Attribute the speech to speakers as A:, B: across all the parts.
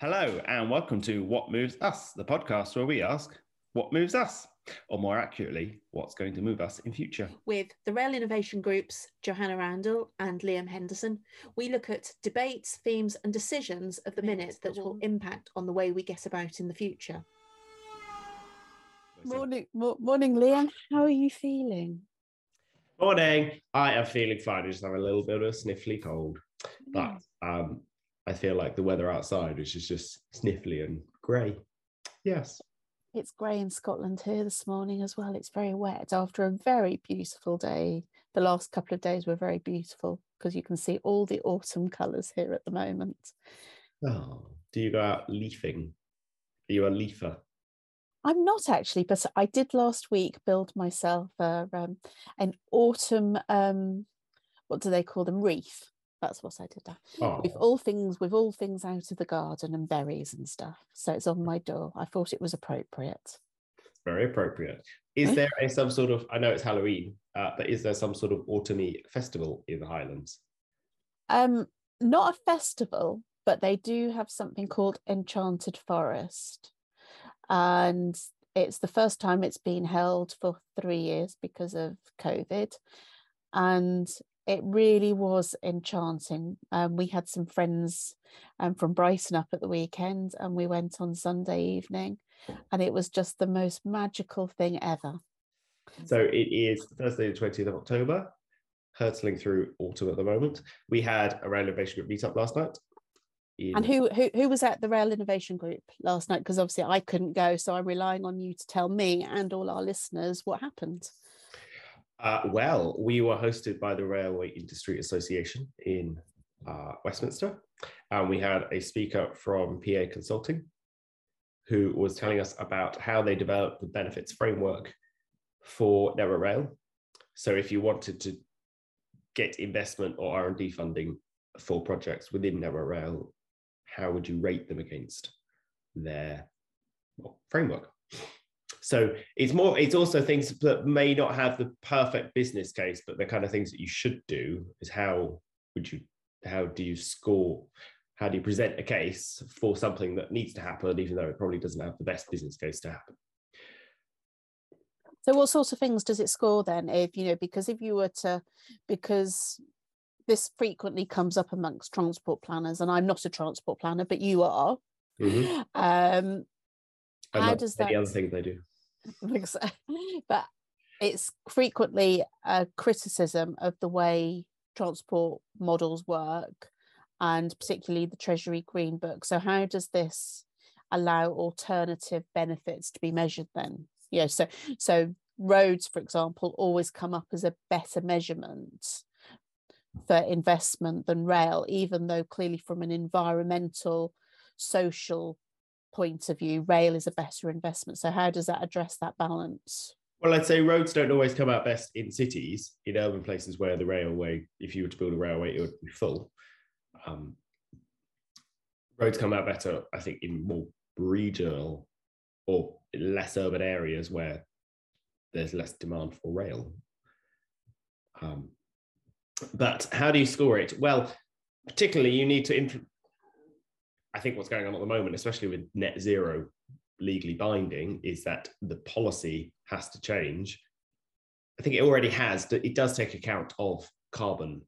A: Hello, and welcome to What Moves Us, the podcast where we ask what moves us, or more accurately, what's going to move us in future.
B: With the Rail Innovation Group's Johanna Randall and Liam Henderson, we look at debates, themes, and decisions of the minute that will impact on the way we get about in the future.
C: Morning, mo- morning, Liam. How are you feeling?
A: Morning. I am feeling fine. I just have a little bit of a sniffly cold, but um, I feel like the weather outside, which is just sniffly and grey. Yes.
C: It's grey in Scotland here this morning as well. It's very wet after a very beautiful day. The last couple of days were very beautiful because you can see all the autumn colours here at the moment.
A: Oh, do you go out leafing? Are you a leafer?
C: I'm not actually, but I did last week build myself a, um, an autumn, um, what do they call them, wreath. That's what I did.
A: Oh,
C: With all things, with all things out of the garden and berries and stuff. So it's on my door. I thought it was appropriate.
A: very appropriate. Is there a some sort of? I know it's Halloween, uh, but is there some sort of autumny festival in the Highlands?
C: Um, not a festival, but they do have something called Enchanted Forest. And it's the first time it's been held for three years because of COVID. And it really was enchanting. Um, we had some friends um, from Brighton up at the weekend, and we went on Sunday evening, and it was just the most magical thing ever.
A: So it is Thursday, the 20th of October, hurtling through autumn at the moment. We had a Rail Innovation Group meetup last night. in-
C: And who who who was at the Rail Innovation Group last night? Because obviously I couldn't go, so I'm relying on you to tell me and all our listeners what happened.
A: Uh, well, we were hosted by the Railway Industry Association in uh, Westminster, and we had a speaker from PA Consulting who was telling us about how they developed the benefits framework for Network Rail. So, if you wanted to get investment or R and D funding for projects within Network Rail, how would you rate them against their well, framework? So it's more, it's also things that may not have the perfect business case, but the kind of things that you should do is how would you, how do you score, how do you present a case for something that needs to happen, even though it probably doesn't have the best business case to happen?
C: So what sorts of things does it score then? If you know, because if you were to, because this frequently comes up amongst transport planners, and I'm not a transport planner, but you are.
A: Mhm.
C: Um,
A: And
C: How does that-
A: other thing they do?
C: but it's frequently a criticism of the way transport models work and particularly the treasury green book. So how does this allow alternative benefits to be measured then? Yeah so so roads for example always come up as a better measurement for investment than rail even though clearly from an environmental social point of view rail is a better investment so how does that address that balance
A: Well, I'd say roads don't always come out best in cities, in urban places where the railway, if you were to build a railway, it would be full. Um, roads come out better, I think, in more regional or less urban areas where there's less demand for rail. Um, but how do you score it? Well, particularly you need to. I think what's going on at the moment, especially with net zero legally binding, is that the policy has to change. I think it already has. It does take account of carbon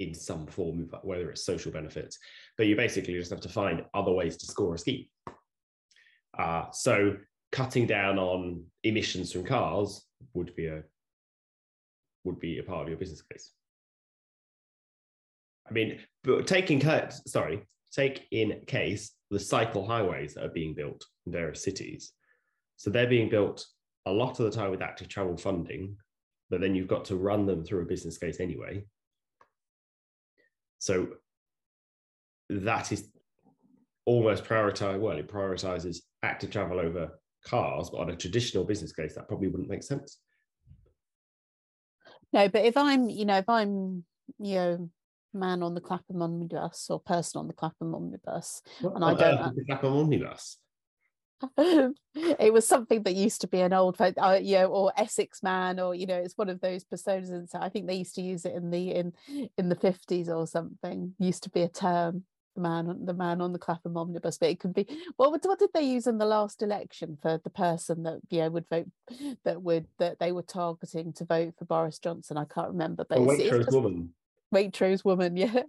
A: in some form, whether it's social benefits, but you basically just have to find other ways to score a scheme. Uh, so cutting down on emissions from cars would be a would be a part of your business case. I mean, but taking ca- sorry, take in case the cycle highways that are being built in various cities. So they're being built a lot of the time with active travel funding, but then you've got to run them through a business case anyway. So that is almost prioritize. Well, it prioritizes active travel over cars, but on a traditional business case, that probably wouldn't make sense.
C: No, but if I'm, you know, if I'm, you know, man on the Clapham omnibus or person on the Clapham omnibus,
A: What
C: And I don't know.
A: the Clapham omnibus.
C: it was something that used to be an old, uh, you know, or Essex man, or you know, it's one of those personas. And so I think they used to use it in the in in the fifties or something. Used to be a term. the man on the man on the Clapham omnibus, but it could be what what did they use in the last election for the person that yeah would vote that would that they were targeting to vote for Boris Johnson? I can't remember, but
A: a Waitrose woman.
C: Waitrose woman, yeah.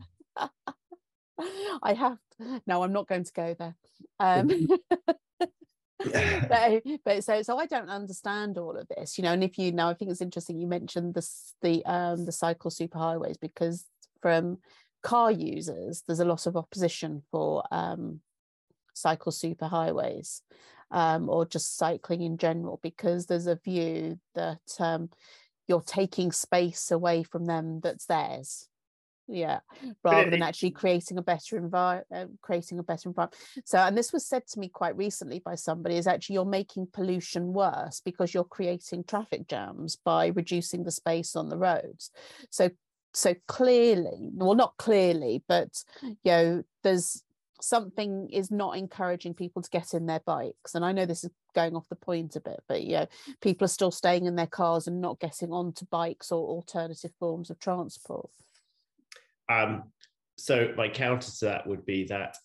C: I have no, I'm not going to go there. Um, but, but so so I don't understand all of this, you know. And if you know, I think it's interesting you mentioned this the um the cycle superhighways because from car users, there's a lot of opposition for um, cycle superhighways um, or just cycling in general because there's a view that um, you're taking space away from them that's theirs yeah rather than actually creating a better environment uh, creating a better environment so and this was said to me quite recently by somebody is actually you're making pollution worse because you're creating traffic jams by reducing the space on the roads. So so clearly well not clearly but you know there's something is not encouraging people to get in their bikes and i know this is going off the point a bit but you know people are still staying in their cars and not getting onto bikes or alternative forms of transport
A: um so my counter to that would be that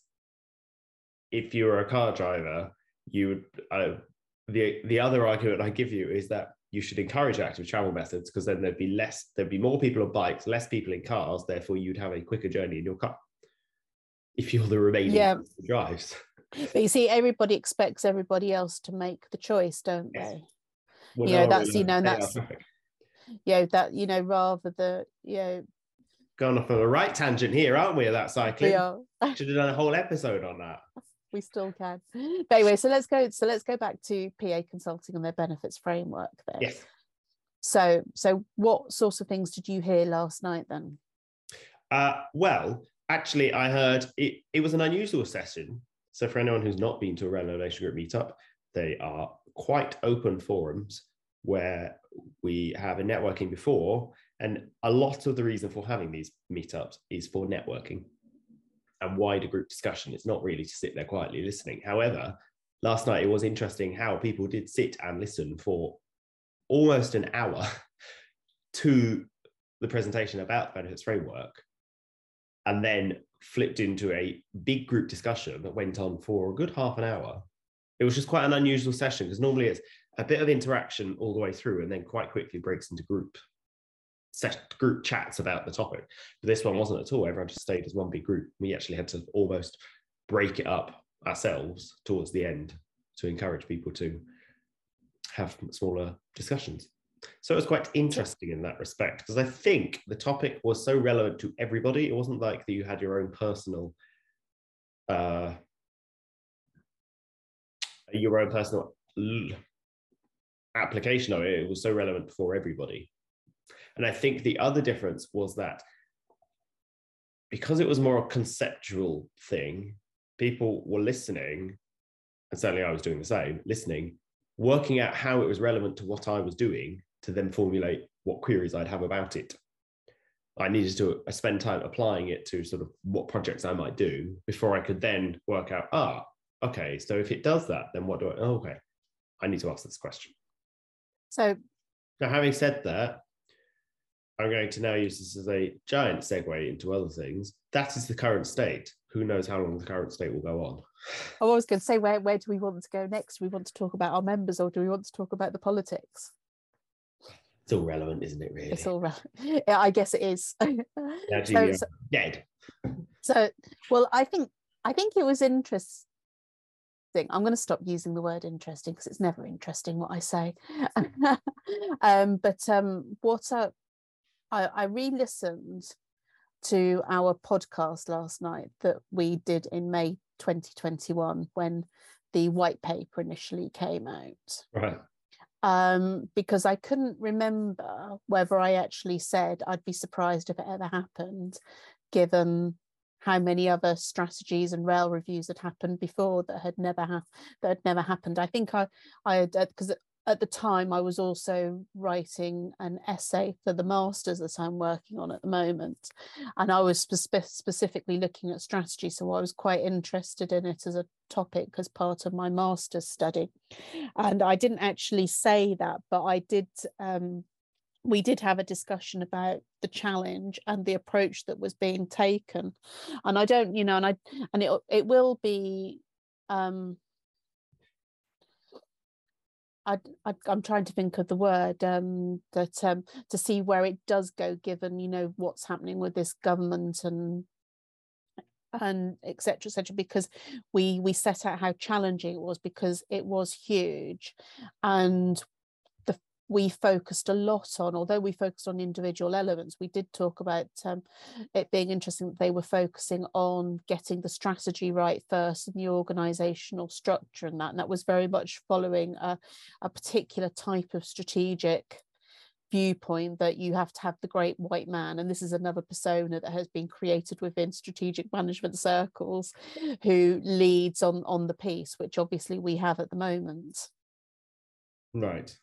A: if you were a car driver you would uh, the the other argument i give you is that you should encourage active travel methods because then there'd be less, there'd be more people on bikes, less people in cars. Therefore, you'd have a quicker journey in your car if you're the remaining yeah. drives.
C: But you see, everybody expects everybody else to make the choice, don't yes. they? Well, you know, that's you know, that's you know that you know rather the you know
A: going off on a right tangent here, aren't we? That cycling. We are. Should have done a whole episode on that
C: we still can. But anyway, so let's go. So let's go back to PA Consulting and their benefits framework. There.
A: Yes.
C: So, so what sorts of things did you hear last night then?
A: Uh, well, actually, I heard it. It was an unusual session. So, for anyone who's not been to a Rail Innovation Group meetup, they are quite open forums where we have a networking before, and a lot of the reason for having these meetups is for networking and wider group discussion. It's not really to sit there quietly listening. However, last night it was interesting how people did sit and listen for almost an hour to the presentation about the benefits framework and then flipped into a big group discussion that went on for a good half an hour. It was just quite an unusual session because normally it's a bit of interaction all the way through and then quite quickly breaks into group set group chats about the topic. But this one wasn't at all. Everyone just stayed as one big group. We actually had to almost break it up ourselves towards the end to encourage people to have smaller discussions. So it was quite interesting in that respect because I think the topic was so relevant to everybody. It wasn't like that you had your own personal, uh, your own personal application of it. It was so relevant for everybody. And I think the other difference was that because it was more a conceptual thing, people were listening, and certainly I was doing the same, listening, working out how it was relevant to what I was doing to then formulate what queries I'd have about it. I needed to spend time applying it to sort of what projects I might do before I could then work out, ah, okay, so if it does that, then what do I, oh, okay, I need to ask this question.
C: So,
A: now having said that, I'm going to now use this as a giant segue into other things. That is the current state. Who knows how long the current state will go on?
C: Oh, I was going to say, where, where do we want to go next? Do we want to talk about our members or do we want to talk about the politics?
A: It's all relevant, isn't it, really?
C: It's all relevant. Yeah, I guess it is.
A: so, so, dead.
C: So, well, I think I think it was interesting. I'm going to stop using the word interesting because it's never interesting what I say. um, but um, what uh, I, I re-listened to our podcast last night that we did in May 2021 when the white paper initially came out.
A: Right.
C: Um, because I couldn't remember whether I actually said I'd be surprised if it ever happened, given how many other strategies and rail reviews had happened before that had never ha- that had never happened. I think I I had because at the time I was also writing an essay for the masters that I'm working on at the moment and I was spe- specifically looking at strategy so I was quite interested in it as a topic as part of my master's study. And I didn't actually say that but I did um, we did have a discussion about the challenge and the approach that was being taken. And i don't you know and i and it it will be um I, am trying to think of the word um that um to see where it does go given you know what's happening with this government and and etc etc because we we set out how challenging it was because it was huge. And we focused a lot on, although we focused on individual elements, we did talk about um, it being interesting that they were focusing on getting the strategy right first and the organizational structure and that. And that was very much following a, a particular type of strategic viewpoint that you have to have the great white man and this is another persona that has been created within strategic management circles who leads on on the piece which obviously we have at the moment
A: right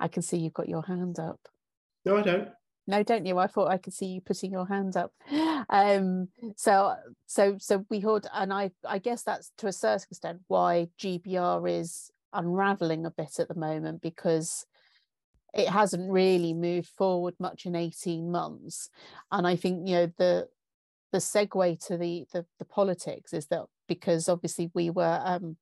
C: I can see you've got your hand up.
A: No, I don't.
C: No, don't you? I thought I could see you putting your hand up. Um, so, so, so we heard, and I, I guess that's to a certain extent why GBR is unraveling a bit at the moment because it hasn't really moved forward much in 18 months. And I think, you know, the the segue to the the, the politics is that because obviously we were um,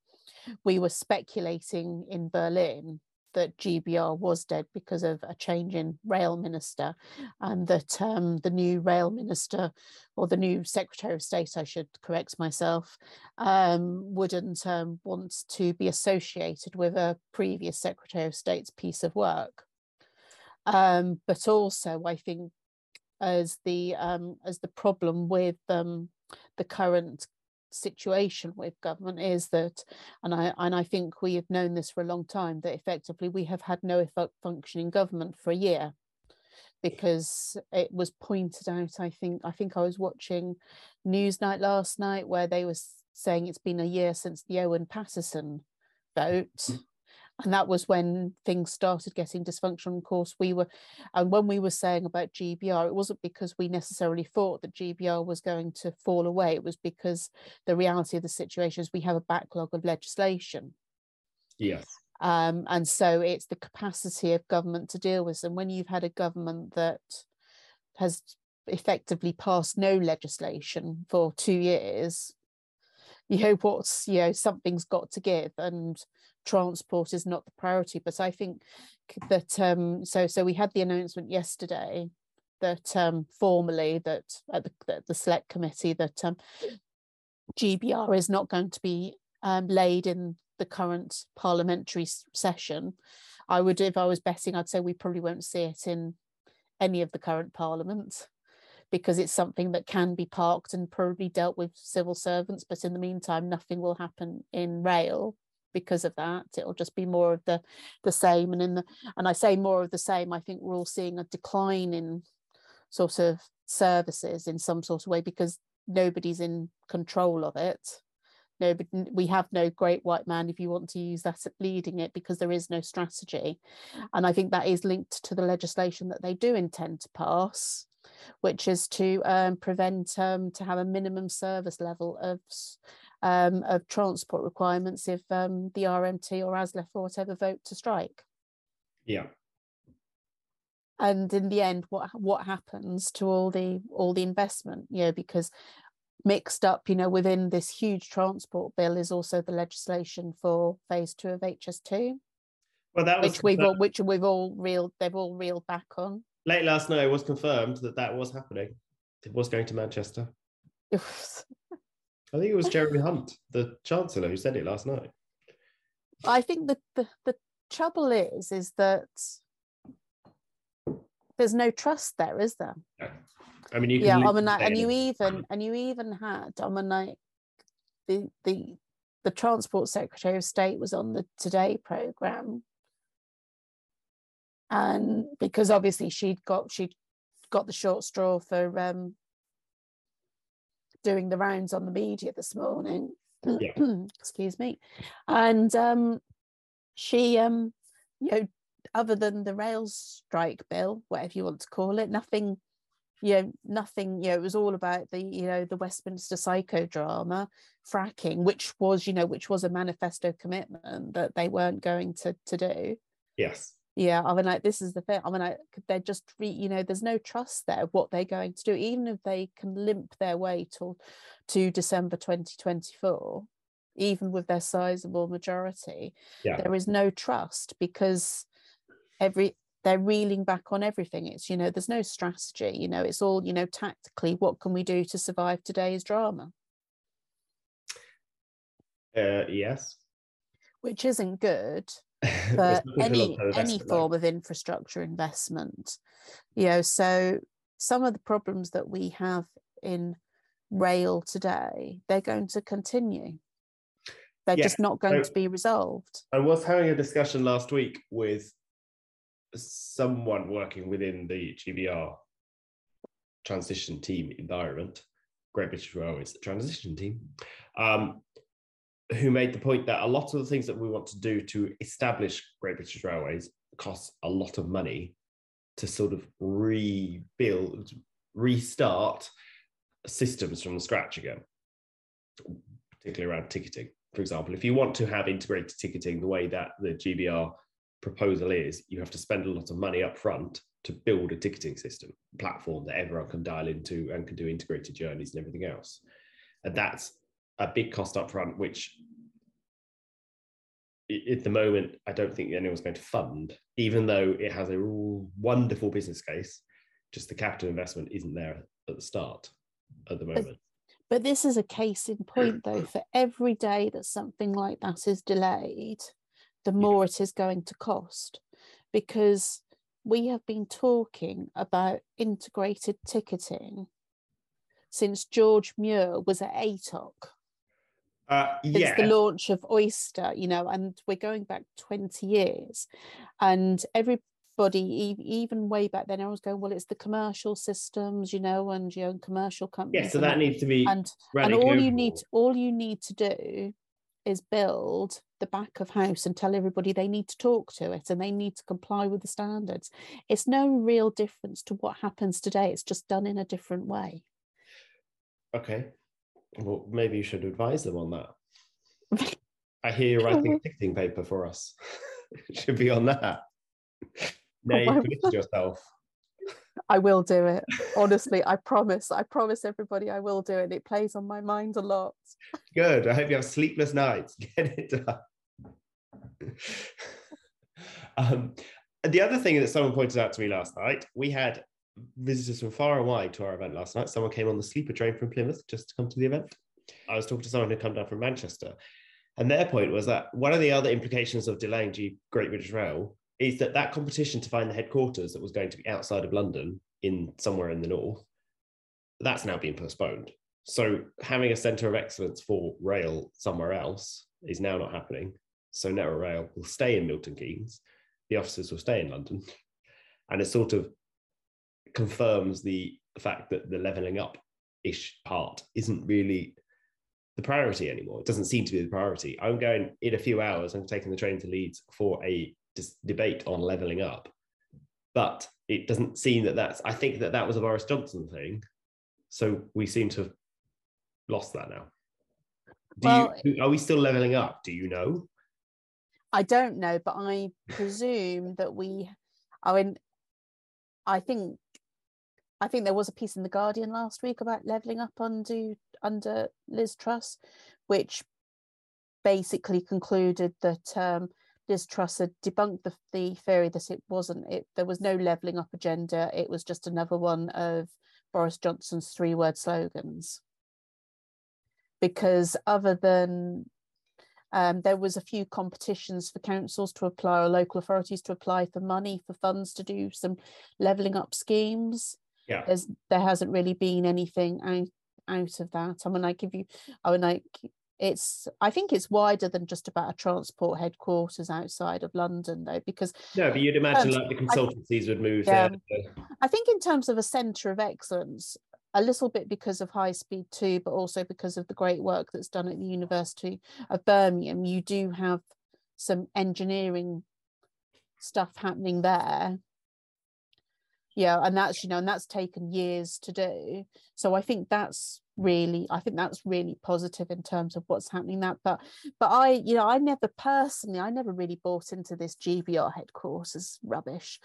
C: we were speculating in Berlin that GBR was dead because of a change in rail minister, and that um, the new rail minister, or the new Secretary of State, I should correct myself, um, wouldn't um, want to be associated with a previous Secretary of State's piece of work. Um, but also, I think as the um, as the problem with the current situation with government is that, and I and I think we have known this for a long time, that effectively we have had no functioning government for a year. Because it was pointed out i think i think i was watching newsnight last night where they were saying it's been a year since the owen paterson vote. Mm and that was when things started getting dysfunctional. Of course we were and when we were saying about gbr it wasn't because we necessarily thought that gbr was going to fall away. It was because the reality of the situation is we have a backlog of legislation.
A: Yes.
C: Um, and so it's the capacity of government to deal with. Them when you've had a government that has effectively passed no legislation for two years you know what's you know something's got to give. And transport is not the priority but i think that um so so we had the announcement yesterday that um formally that at the, the select committee that um gbr is not going to be um, laid in the current parliamentary session. I would if i was betting i'd say we probably won't see it in any of the current parliament because it's something that can be parked and probably dealt with civil servants but in the meantime nothing will happen in rail because of that it'll just be more of the the same. And in the and i say more of the same i think we're all seeing a decline in sort of services in some sort of way because nobody's in control of it. Nobody we have no great white man if you want to use that leading it because there is no strategy. And i think that is linked to the legislation that they do intend to pass which is to um, prevent um, to have a minimum service level of um, of transport requirements if um, the RMT or ASLEF or whatever vote to strike.
A: Yeah.
C: And in the end, what what happens to all the all the investment? You know, because mixed up, you know, within this huge transport bill is also the legislation for phase two of HS2.
A: Well, that
C: was which we've all, which we've all reeled they've all reeled back on
A: late last night it was confirmed that that was happening. It was going to Manchester. I think it was Jeremy Hunt, the Chancellor, who said it last night.
C: I think the, the, the trouble is, is that there's no trust there, is there?
A: Yeah. I mean, you
C: yeah, I mean, and you even and you even had, I mean, like the the the Transport Secretary of State was on the Today program and because obviously she'd got she'd got the short straw for um, doing the rounds on the media this morning.
A: Yeah.
C: Excuse me, and um, she, um, you know, other than the rails strike bill, whatever you want to call it, nothing. You know, nothing. You know, it was all about the you know the Westminster psychodrama, fracking, which was you know which was a manifesto commitment that they weren't going to to do.
A: Yes
C: yeah i mean like this is the thing i mean like they're just re, you know there's no trust there what they're going to do even if they can limp their way to to december 2024 even with their sizable majority
A: Yeah.
C: there is no trust because every they're reeling back on everything it's you know there's no strategy you know it's all you know tactically what can we do to survive today's drama
A: Uh, yes.
C: which isn't good for any any form of infrastructure investment you know so some of the problems that we have in rail today they're going to continue. They're
A: Yes,
C: just not going
A: so-
C: to be resolved.
A: I was having a discussion last week with someone working within the GBR transition team environment, Great British Railways, the transition team, um, who made the point that a lot of the things that we want to do to establish Great British Railways costs a lot of money to sort of rebuild, restart systems from scratch again, particularly around ticketing. For example, if you want to have integrated ticketing the way that the GBR proposal is, you have to spend a lot of money up front to build a ticketing system platform that everyone can dial into and can do integrated journeys and everything else. And that's a big cost up front, which at the moment, I don't think anyone's going to fund, even though it has a wonderful business case. Just the capital investment isn't there at the start at the moment.
C: But this is a case in point, though, for every day that something like that is delayed, the more it is going to cost. Because we have been talking about integrated ticketing since George Muir was at ATOC.
A: Uh,
C: It's the launch of Oyster, you know, and we're going back 20 years. And everybody, even way back then, was going, well, it's the commercial systems, you know, and your own commercial companies.
A: yeah. So that needs to be
C: and and all you need all you need to do is build the back of house and tell everybody they need to talk to it and they need to comply with the standards it's no real difference to what happens today it's just done in a different way
A: Okay. Well, maybe you should advise them on that. I hear you're writing a ticketing paper for us. It should be on that. Now you've committed yourself.
C: i will do it honestly i promise i promise everybody i will do it it plays on my mind a lot
A: Good. I hope you have sleepless nights. Get it done. um, the other thing that someone pointed out to me last night, we had visitors from far and wide to our event last night. Someone came on the sleeper train from Plymouth just to come to the event. I was talking to someone who come down from Manchester, and their point was that one of the other implications of delaying G- Great British Rail is that that competition to find the headquarters that was going to be outside of London in somewhere in the north, that's now been postponed. So having a centre of excellence for rail somewhere else is now not happening. So Network Rail will stay in Milton Keynes. The offices will stay in London, and it's sort of confirms the fact that the levelling up ish part isn't really the priority anymore. It doesn't seem to be the priority. I'm going in a few hours. I'm taking the train to Leeds for a dis- debate on levelling up, but it doesn't seem that that's. I think that that was a Boris Johnson thing, so we seem to have lost that now. Do
C: Well-
A: you, are we still leveling up? Do you know?
C: I don't know, but I presume that we. I mean, I think, I think there was a piece in the Guardian last week about levelling up under under Liz Truss, which basically concluded that um, Liz Truss had debunked the, the theory that it wasn't it. There was no levelling up agenda. It was just another one of Boris Johnson's three word slogans. Because other than um, there was a few competitions for councils to apply or local authorities to apply for money for funds to do some levelling up schemes.
A: Yeah.
C: There's there hasn't really been anything out out of that. I mean, I give you, I mean, like it's I think it's wider than just about a transport headquarters outside of London though, because
A: No, but you'd imagine
C: Um,
A: like the consultancies would move
C: Yeah.
A: there.
C: I think in terms of a centre of excellence, a little bit because of high speed two, but also because of the great work that's done at the University of Birmingham, you do have some engineering stuff happening there. Yeah, and that's you know, and that's taken years to do. So I think that's really i think that's really positive in terms of what's happening that but but i you know i never personally i never really bought into this gbr headquarters rubbish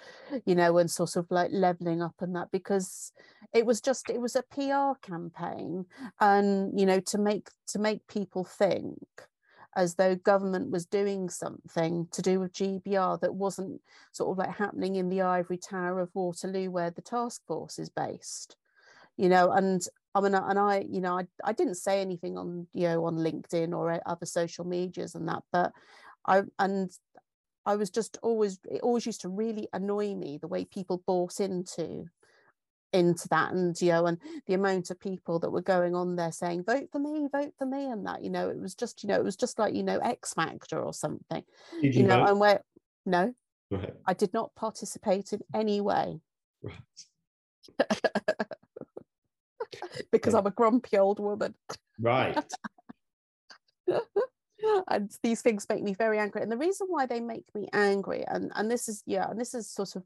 C: you know and sort of like leveling up and that because it was just it was a pr campaign and you know to make to make people think as though government was doing something to do with GBR that wasn't sort of like happening in the ivory tower of Waterloo where the task force is based. You know and I mean, and I, you know, I, I didn't say anything on, you know, on LinkedIn or uh, other social medias and that, but I, and I was just always, it always used to really annoy me the way people bought into, into that and, you know, and the amount of people that were going on there saying, vote for me, vote for me. And that, you know, it was just, you know, it was just like, you know, X Factor or something,
A: you,
C: you know,
A: vote?
C: and where, no,
A: Right.
C: I did not participate in any way
A: Right.
C: because. I'm a grumpy old woman.
A: Right.
C: and these things make me very angry and the reason why they make me angry and and this is yeah and this is sort of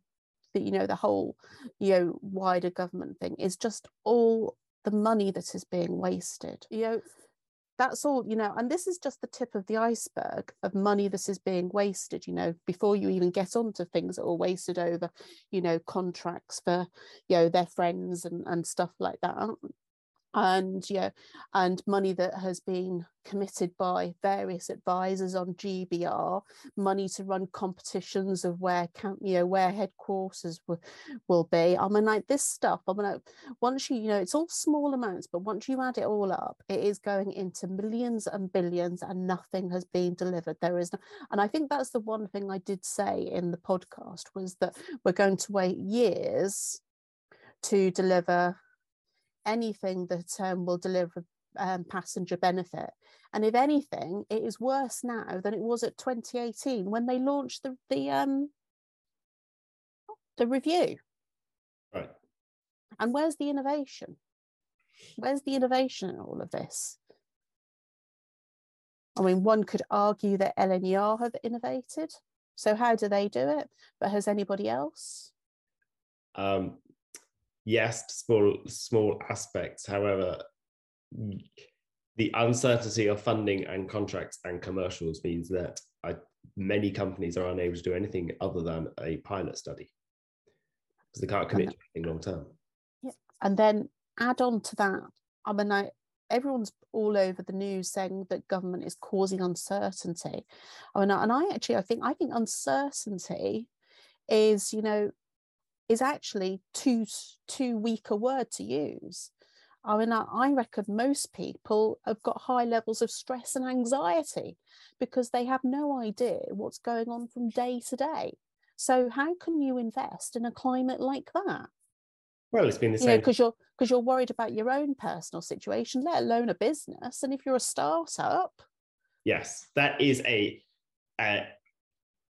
C: the you know the whole you know wider government thing is just all the money that is being wasted. You know that's all you know and this is just the tip of the iceberg of money that is being wasted you know before you even get onto things that are wasted over you know contracts for you know their friends and and stuff like that and yeah and money that has been committed by various advisors on GBR money to run competitions of where camp you know where headquarters will, will be. I mean like this stuff I mean like, once you you know it's all small amounts but once you add it all up it is going into millions and billions and nothing has been delivered. There is no, and I think that's the one thing I did say in the podcast was that we're going to wait years to deliver anything that um, will deliver um, passenger benefit. And if anything, it is worse now than it was at 2018 when they launched the the um, the review.
A: Right.
C: And where's the innovation? Where's the innovation in all of this? I mean, one could argue that LNER have innovated. So how do they do it? But has anybody else?
A: Um, yes, small small aspects. However, the uncertainty of funding and contracts and commercials means that I, many companies are unable to do anything other than a pilot study because they can't commit to anything long term. Yeah.
C: and then add on to that i mean I, everyone's all over the news saying that government is causing uncertainty i mean and i actually i think i think uncertainty is you know is actually too too weak a word to use I mean, I, I reckon most people have got high levels of stress and anxiety because they have no idea what's going on from day to day. So, how can you invest in a climate like that?
A: Well, it's been the
C: you
A: same.
C: because you're because you're worried about your own personal situation let alone a business and if you're a startup
A: Yes, that is a. Uh,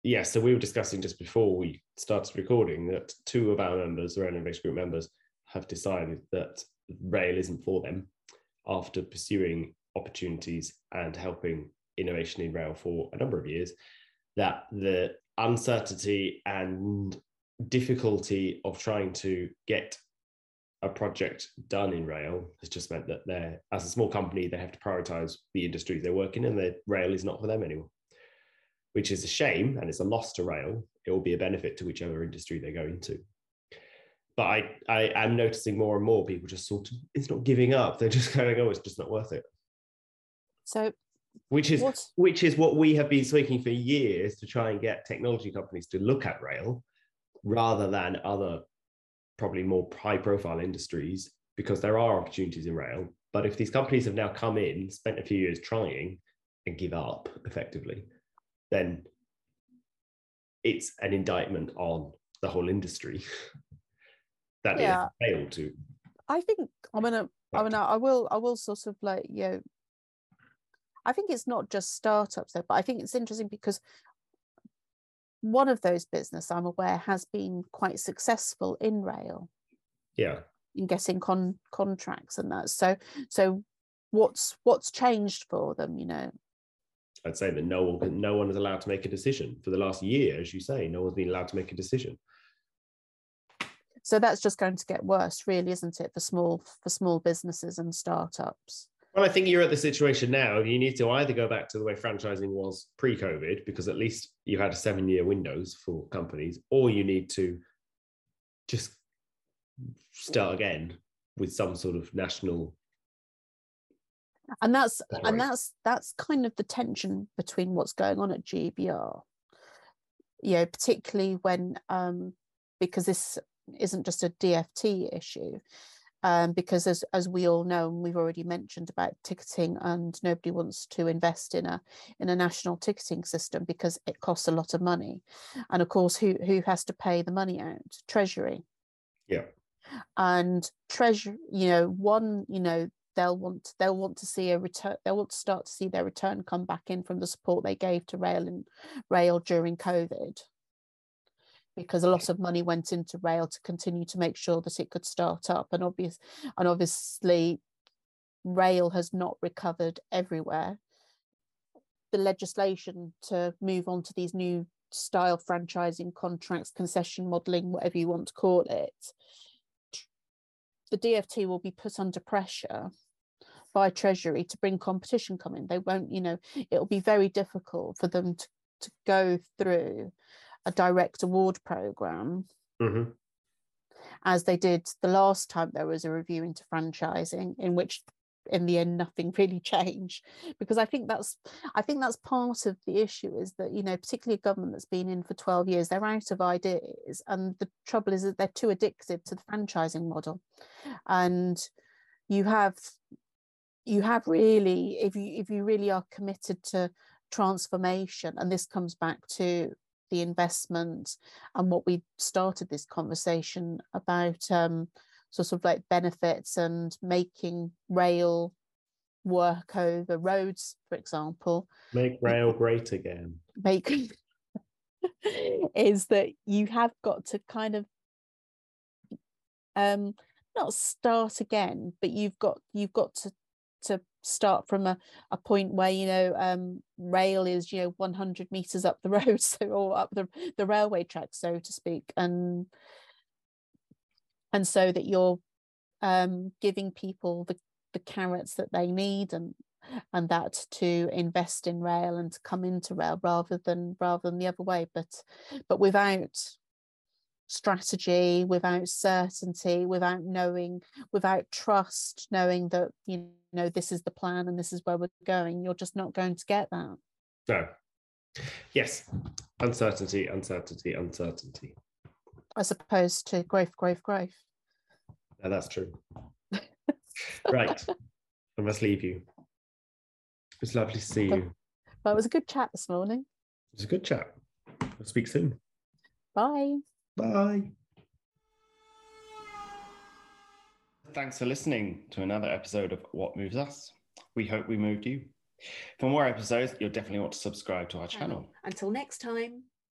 A: yes, so we were discussing just before we started recording that two of our members, the Rail Innovation Group members, have decided that rail isn't for them after pursuing opportunities and helping innovation in rail for a number of years. That the uncertainty and difficulty of trying to get a project done in rail has just meant that they're as a small company they have to prioritize the industries they're working in the rail is not for them anymore which is a shame and it's a loss to rail it will be a benefit to whichever industry they go into. But i i am noticing more and more people just sort of it's not giving up. They're just going oh it's just not worth it.
C: So
A: which is
C: what
A: which is what we have been speaking for years to try and get technology companies to look at rail rather than other probably more high profile industries because there are opportunities in rail. But if these companies have now come in spent a few years trying and give up effectively then it's an indictment on the whole industry. That
C: Yeah.
A: it failed to.
C: I think i'm gonna i mean i will i will sort of like you know i think it's not just startups though but i think it's interesting because one of those business i'm aware has been quite successful in rail.
A: Yeah.
C: In getting con- contracts and that. So so what's what's changed for them you know
A: I'd say that no one can, no one is allowed to make a decision for the last year, as you say. No one's been allowed to make a decision.
C: so that's just going to get worse really isn't it for small for small businesses and startups
A: well i think you're at the situation now you need to either go back to the way franchising was pre-covid because at least you had a seven year windows for companies or you need to just start again with some sort of national
C: and that's and that's that's kind of the tension between what's going on at gbr you know particularly when um because this isn't just a dft issue um, because as as we all know and we've already mentioned about ticketing and nobody wants to invest in a in a national ticketing system because it costs a lot of money. And of course who who has to pay the money out? Treasury.
A: Yeah.
C: And treasure you know one you know they'll want they'll want to see a return they'll want to start to see their return come back in from the support they gave to rail and rail during covid. Because a lot of money went into rail to continue to make sure that it could start up and obvious and obviously rail has not recovered everywhere. The legislation to move on to these new style franchising contracts concession modeling whatever you want to call it the DFT will be put under pressure by Treasury to bring competition coming. They won't, you know, it'll be very difficult for them to, to go through a direct award program
A: mm-hmm.
C: as they did the last time there was a review into franchising, in which in the end nothing really changed because i think that's i think that's part of the issue is that you know particularly a government that's been in for 12 years they're out of ideas and the trouble is that they're too addicted to the franchising model and you have you have really if you if you really are committed to transformation and this comes back to the investment and what we started this conversation about um, sort of like benefits and making rail work over roads, for example.
A: Make rail great again.
C: Make is that you have got to kind of um not start again, but you've got you've got to to start from a, a point where you know um rail is you know 100 meters up the road so or up the, the railway track so to speak and and so that you're um, giving people the, the carrots that they need and and that to invest in rail and to come into rail rather than rather than the other way. But but without strategy without certainty without knowing without trust knowing that you know this is the plan and this is where we're going you're just not going to get that
A: no yes uncertainty uncertainty uncertainty
C: as opposed to growth, growth, growth.
A: No, that's true. right. I must leave you. It was lovely to see you.
C: Well, it was a good chat this morning.
A: It was a good chat. We'll speak soon.
C: Bye.
A: Bye. Thanks for listening to another episode of What Moves Us. We hope we moved you. For more episodes, you'll definitely want to subscribe to our channel.
B: Until next time.